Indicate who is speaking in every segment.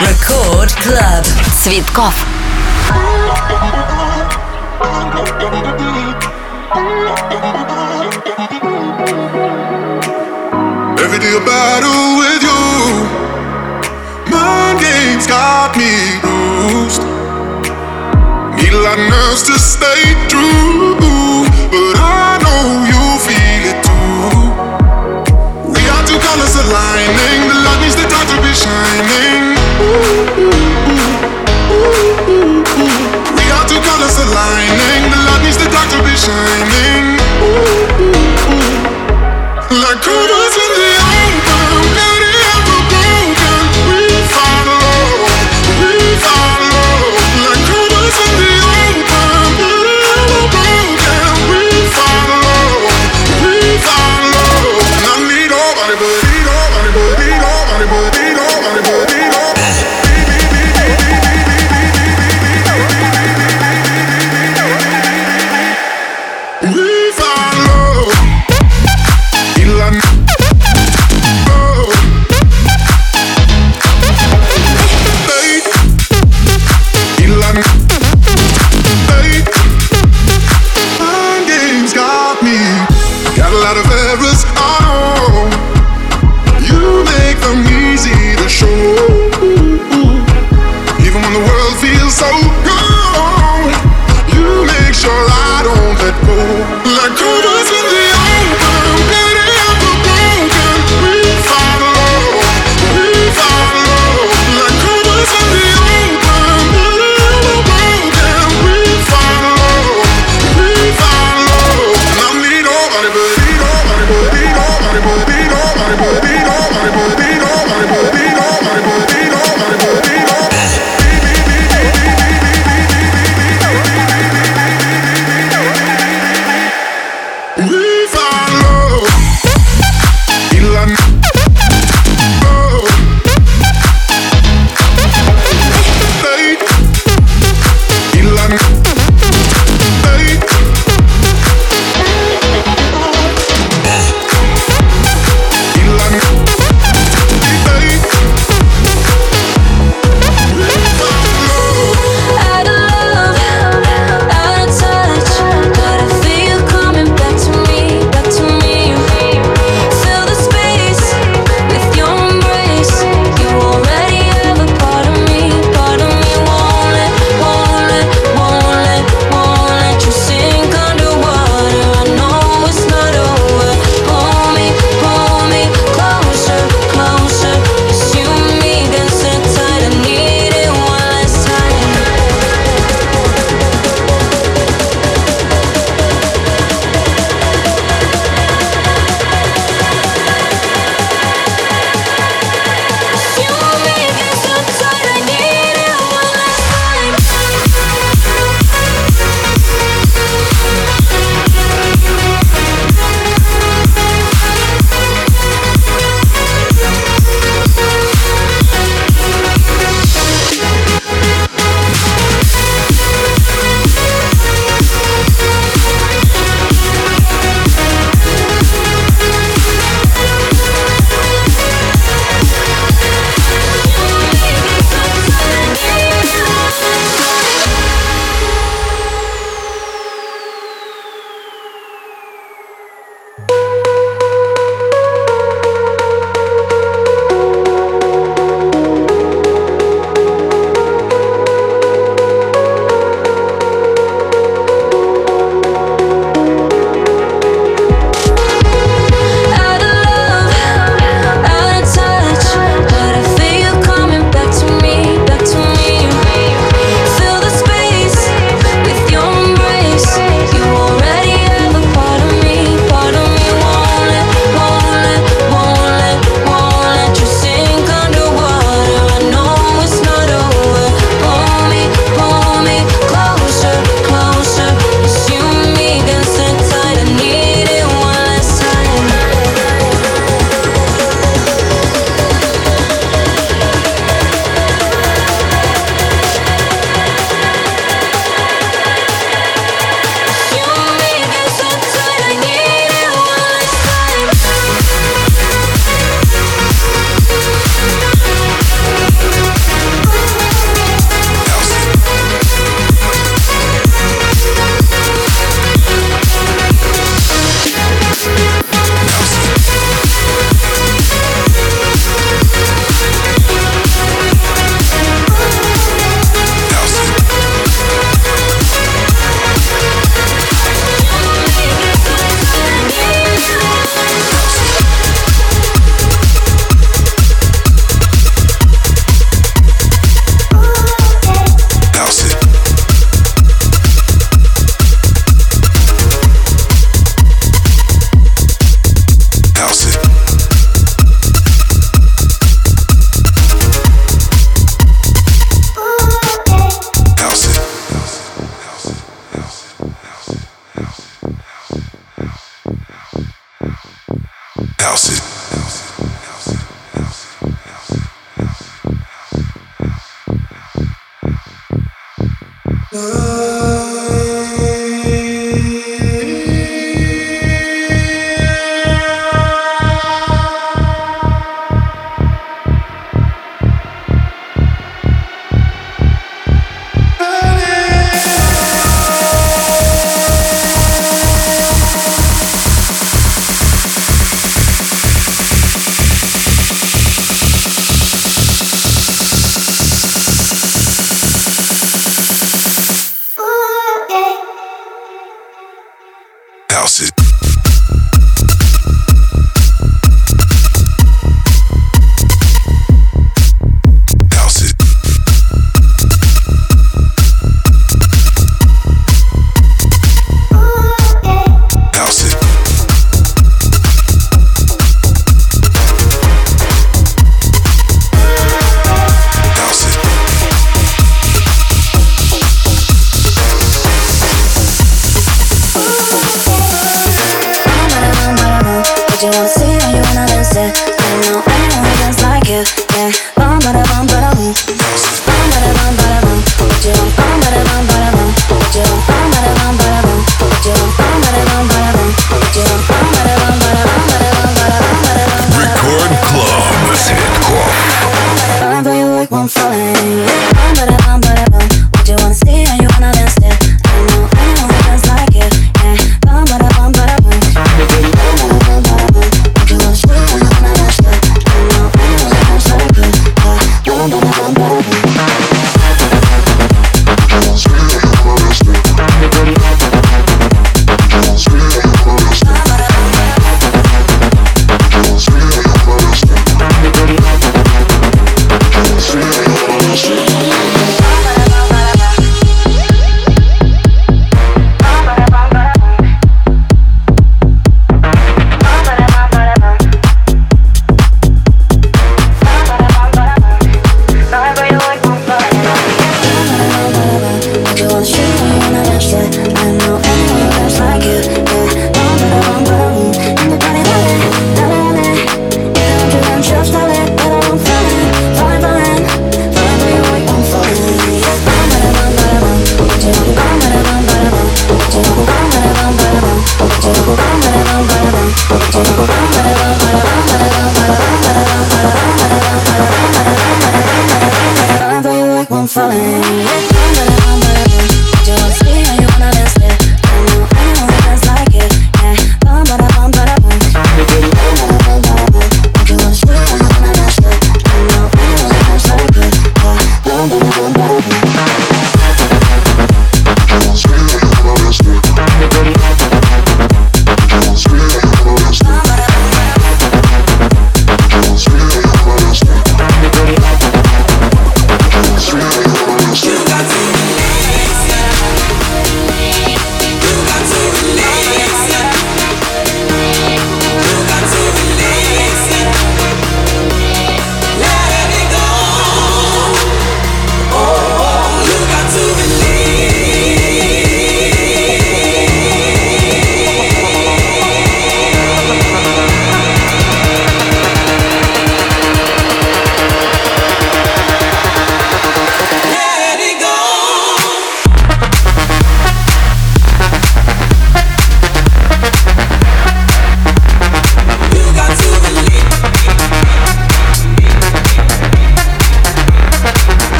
Speaker 1: Record Club.
Speaker 2: Цветков.
Speaker 3: Every day a battle with you. Mind games got me bruised. Need a lot of nerves to stay
Speaker 1: hani böyle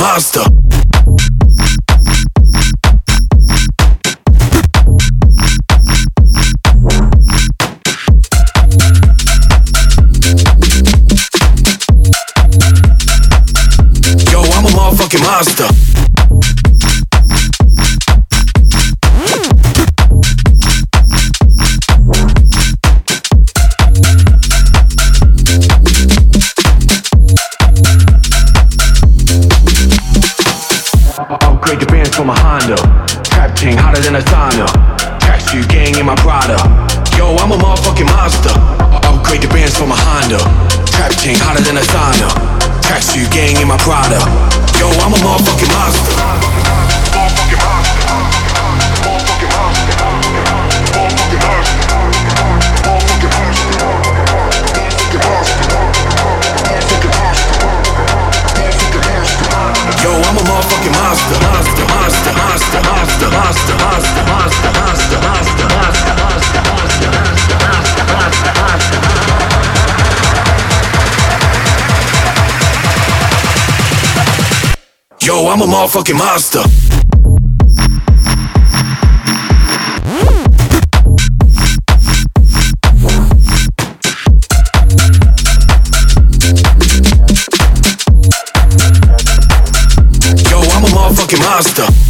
Speaker 1: monster. Yo, I'm a motherfucking monster. Prada. I'm a motherfucking
Speaker 4: monster. Yo, I'm a motherfucking monster.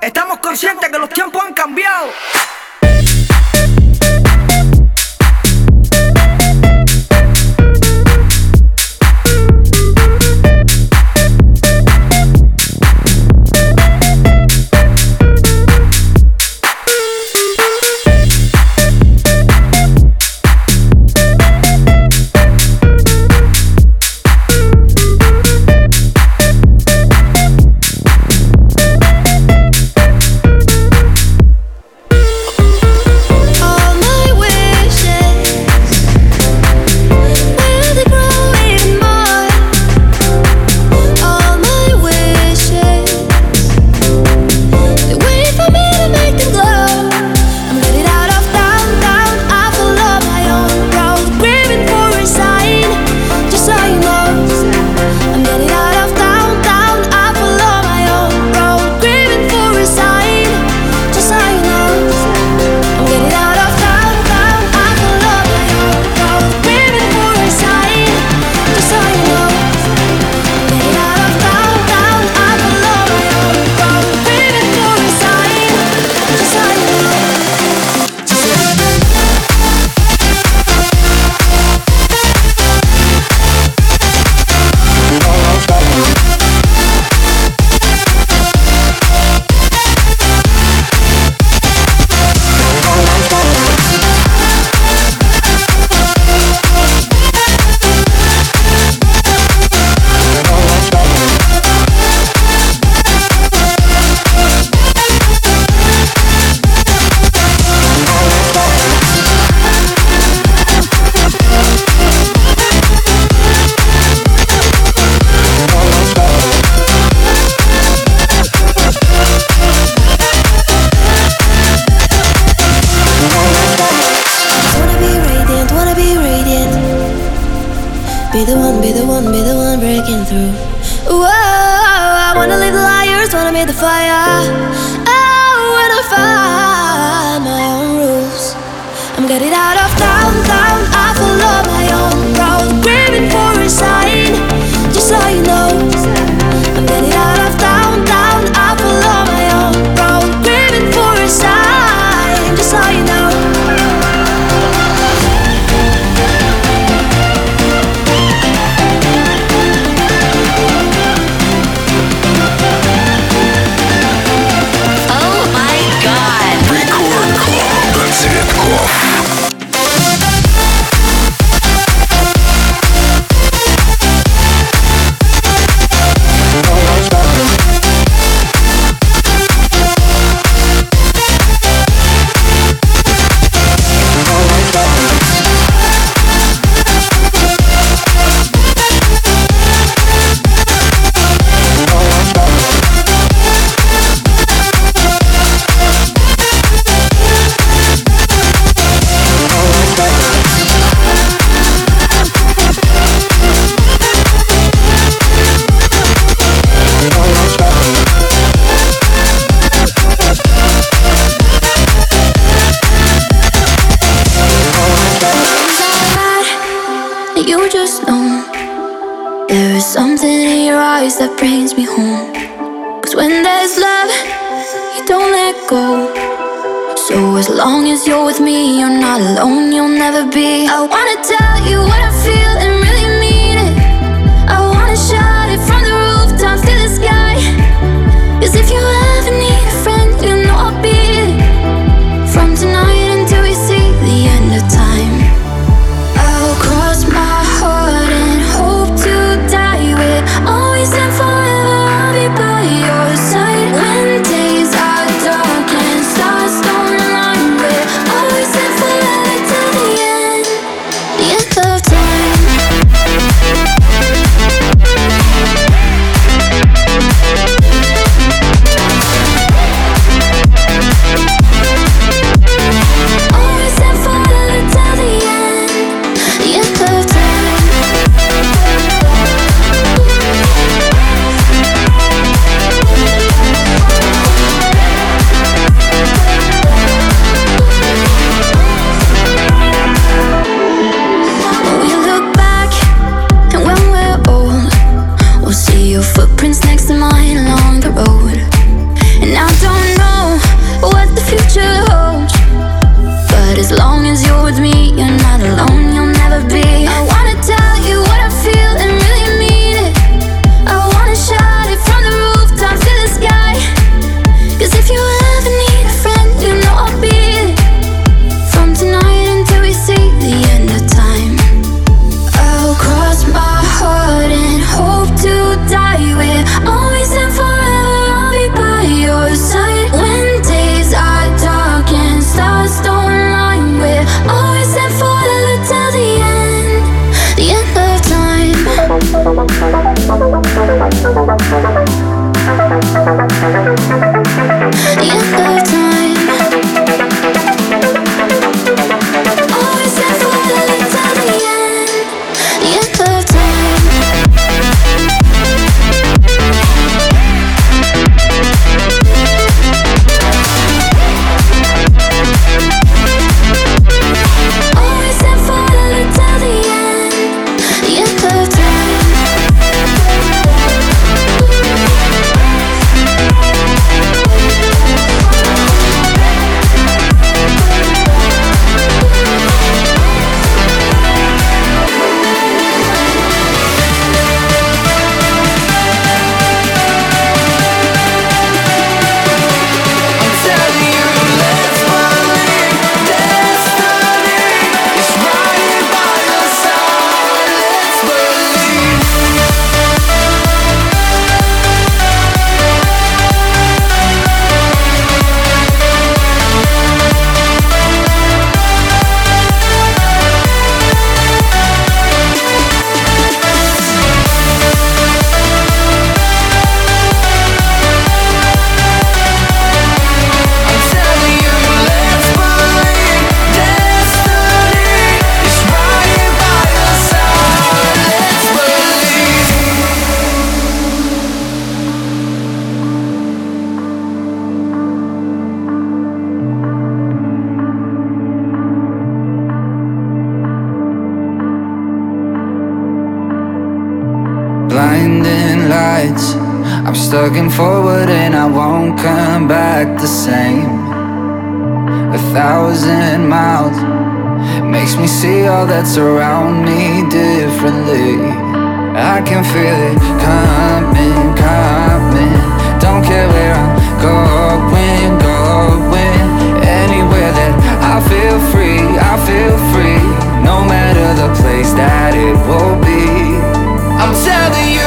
Speaker 5: Estamos conscientes que los tiempos han cambiado. So as long as you're with me, you're not alone,
Speaker 6: you'll never be. I wanna tell you what I feel. see all that's around me differently. I can feel it coming, coming. Don't care where I'm going, going. Anywhere that I feel free, I feel free. No matter the place that it will be. I'm telling you.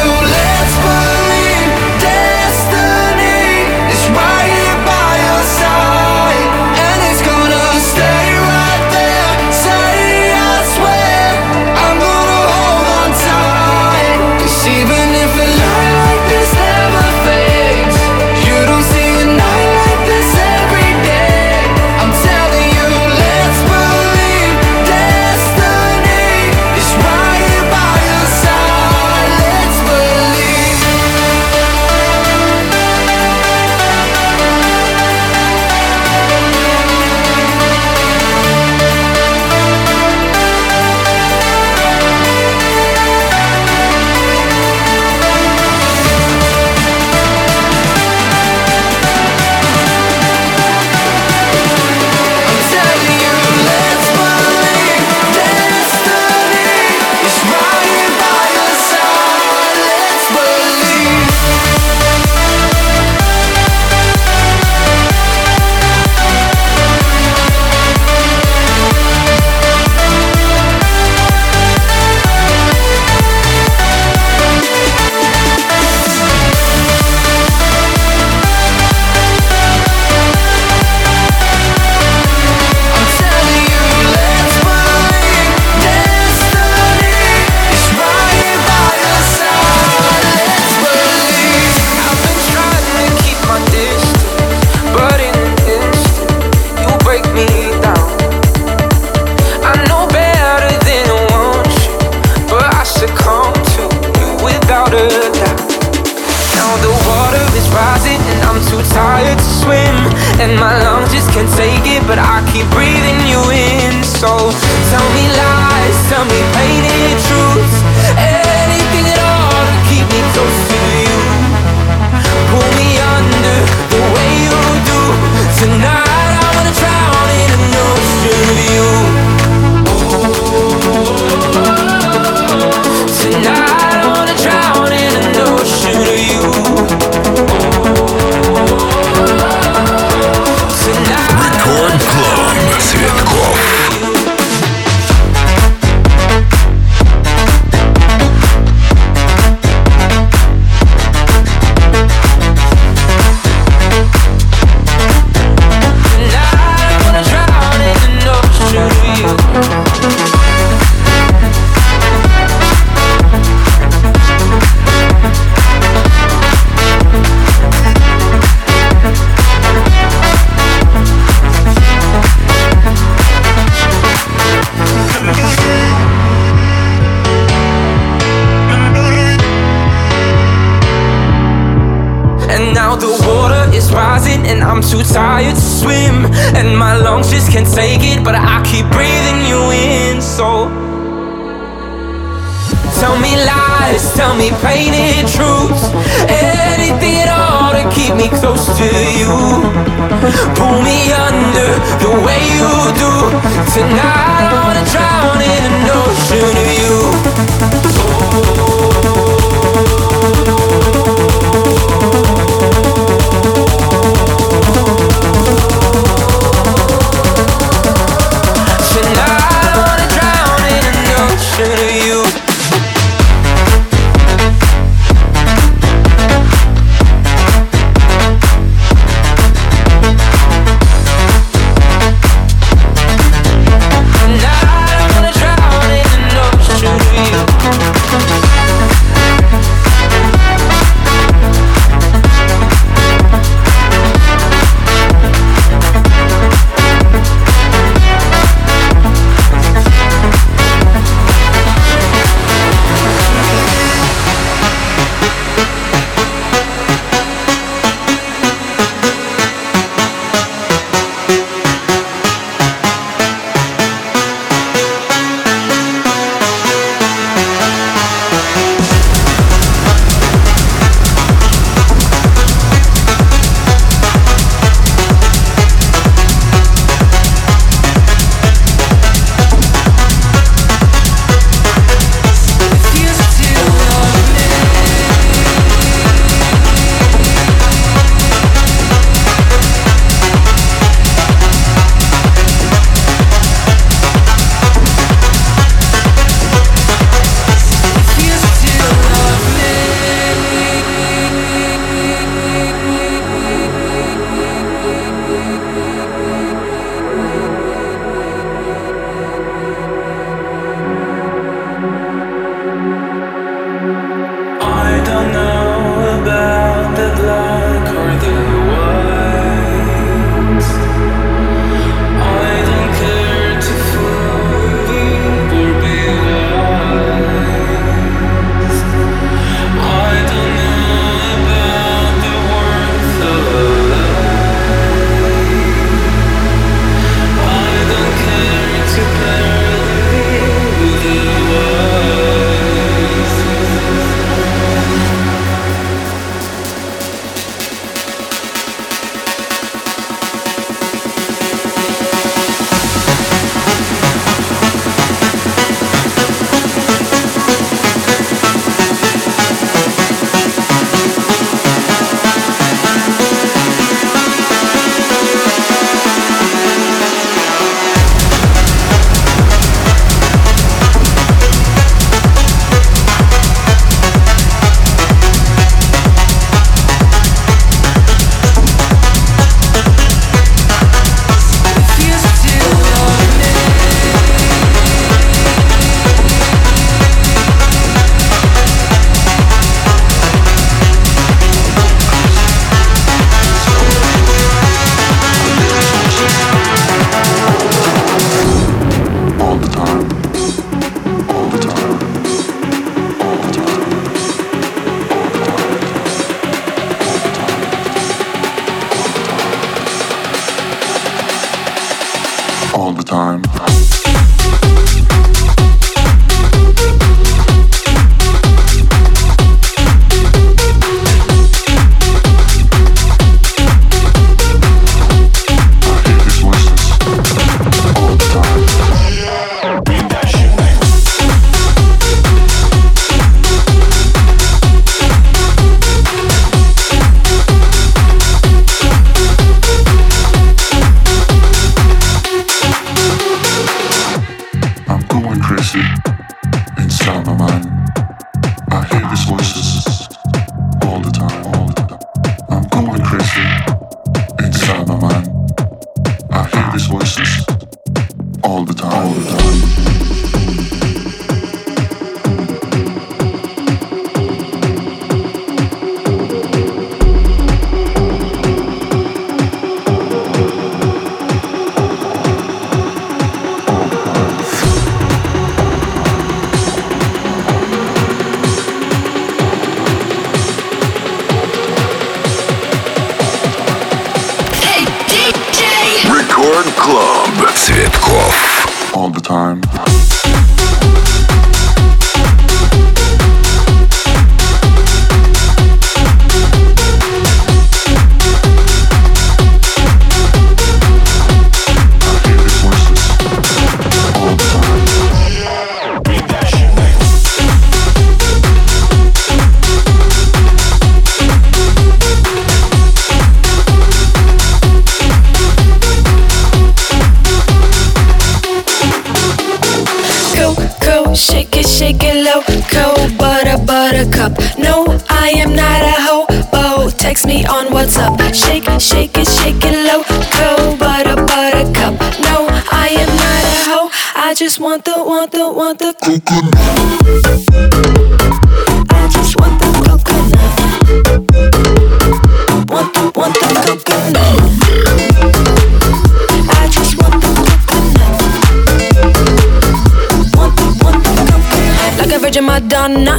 Speaker 7: Virgin Madonna.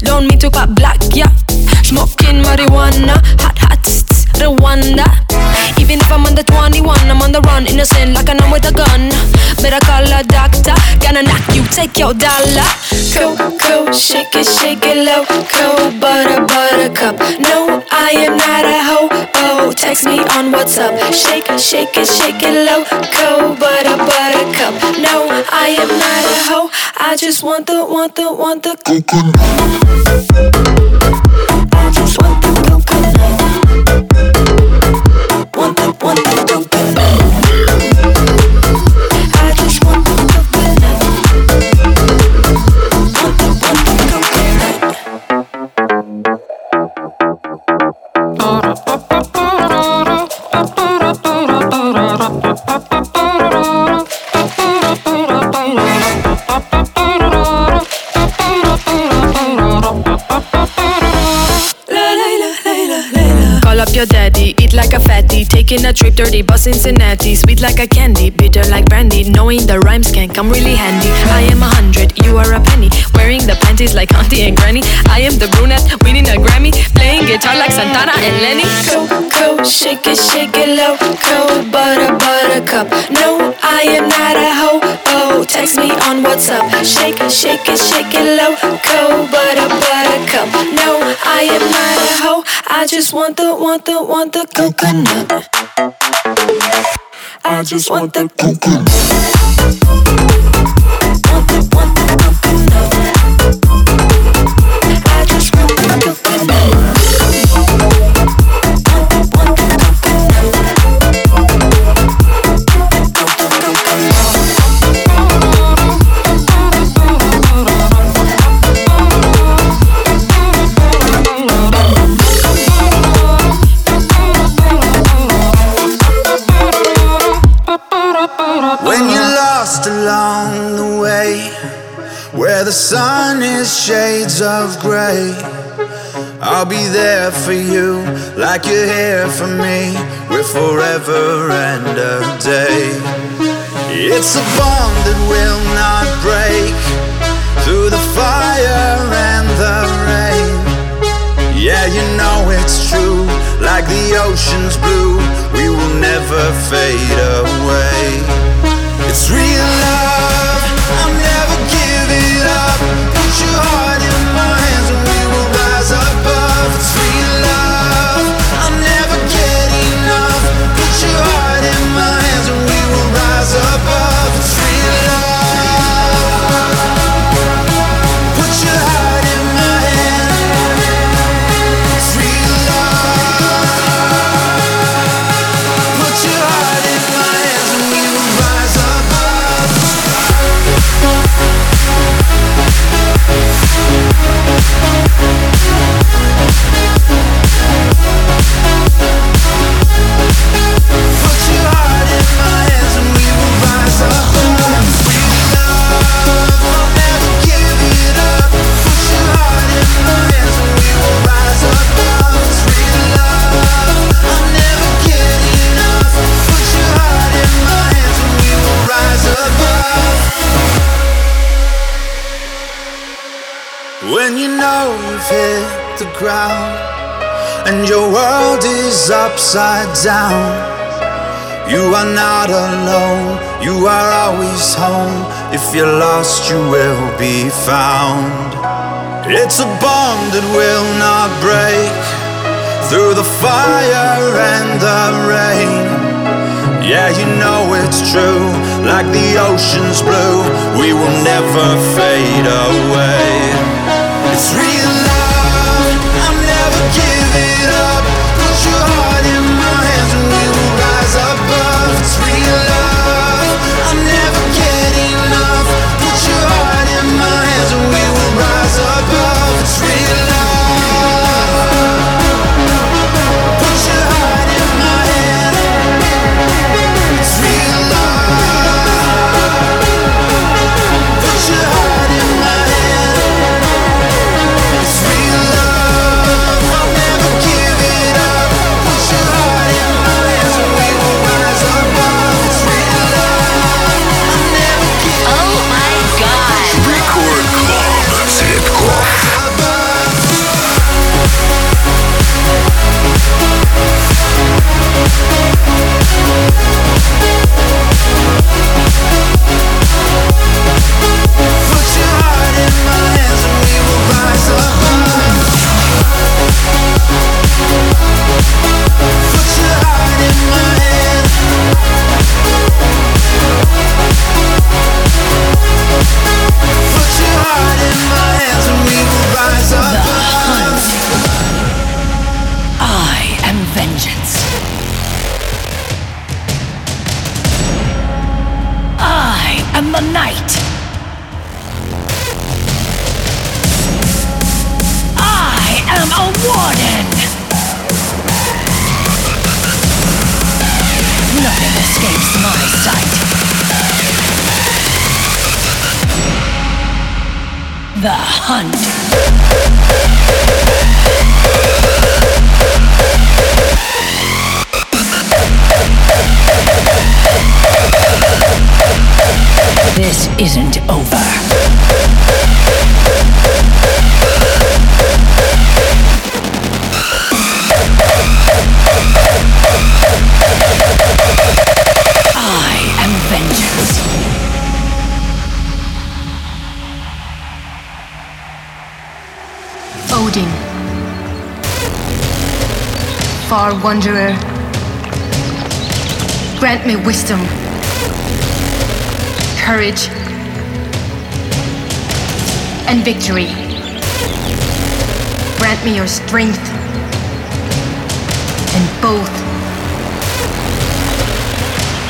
Speaker 7: Don't mean to pop black, yeah. Smoking marijuana. Hot, hot, Rwanda. Even if I'm under 21, I'm on the run, innocent like I'm with a gun. Better call a doctor, gonna knock you, take your dollar. Coco, shake it, shake it low. Co butter, buttercup. No, I am not a hoe. Oh, text me on WhatsApp. Shake, shake it, shake it low. Co butter, buttercup. No, I am not a hoe. I just want the, want the, want the coconut. I just want
Speaker 8: Taking a trip, dirty bus Cincinnati. Sweet like a candy, bitter like brandy. Knowing the rhymes can come really handy. I am a hundred, you are a penny. Wearing the panties like auntie and granny. I am the brunette, winning a Grammy. Playing guitar like Santana and Lenny.
Speaker 7: Coco, shake it, shake it low. Cold butter, buttercup. No, I am not a hoe. Oh, text me on WhatsApp. Shake, it, shake it, shake it low. Cold butter, buttercup. Just want the, want the, want the coconut. I just want the coconut.
Speaker 9: I'll be there for you, like you're here for me. We're forever and a day. It's a bond that will not break through the fire and the rain. Yeah, you know it's true, like the ocean's blue, we will never fade away. It's real love, I'll never giving up. Put your heart. know you've hit the ground and your world is upside down. You are not alone, you are always home. If you're lost, you will be found. It's a bond that will not break through the fire and the rain. Yeah, you know it's true, like the ocean's blue, we will never fade away. It's real love, I'm never giving up.
Speaker 10: the night. I am a warden. Nothing escapes my sight. The hunt. isn't over. I am vengeance.
Speaker 8: Odin. Far Wanderer. Grant me wisdom, courage, and victory. Grant me your strength and both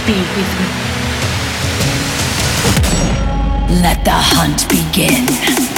Speaker 8: be with me.
Speaker 10: Let the hunt begin.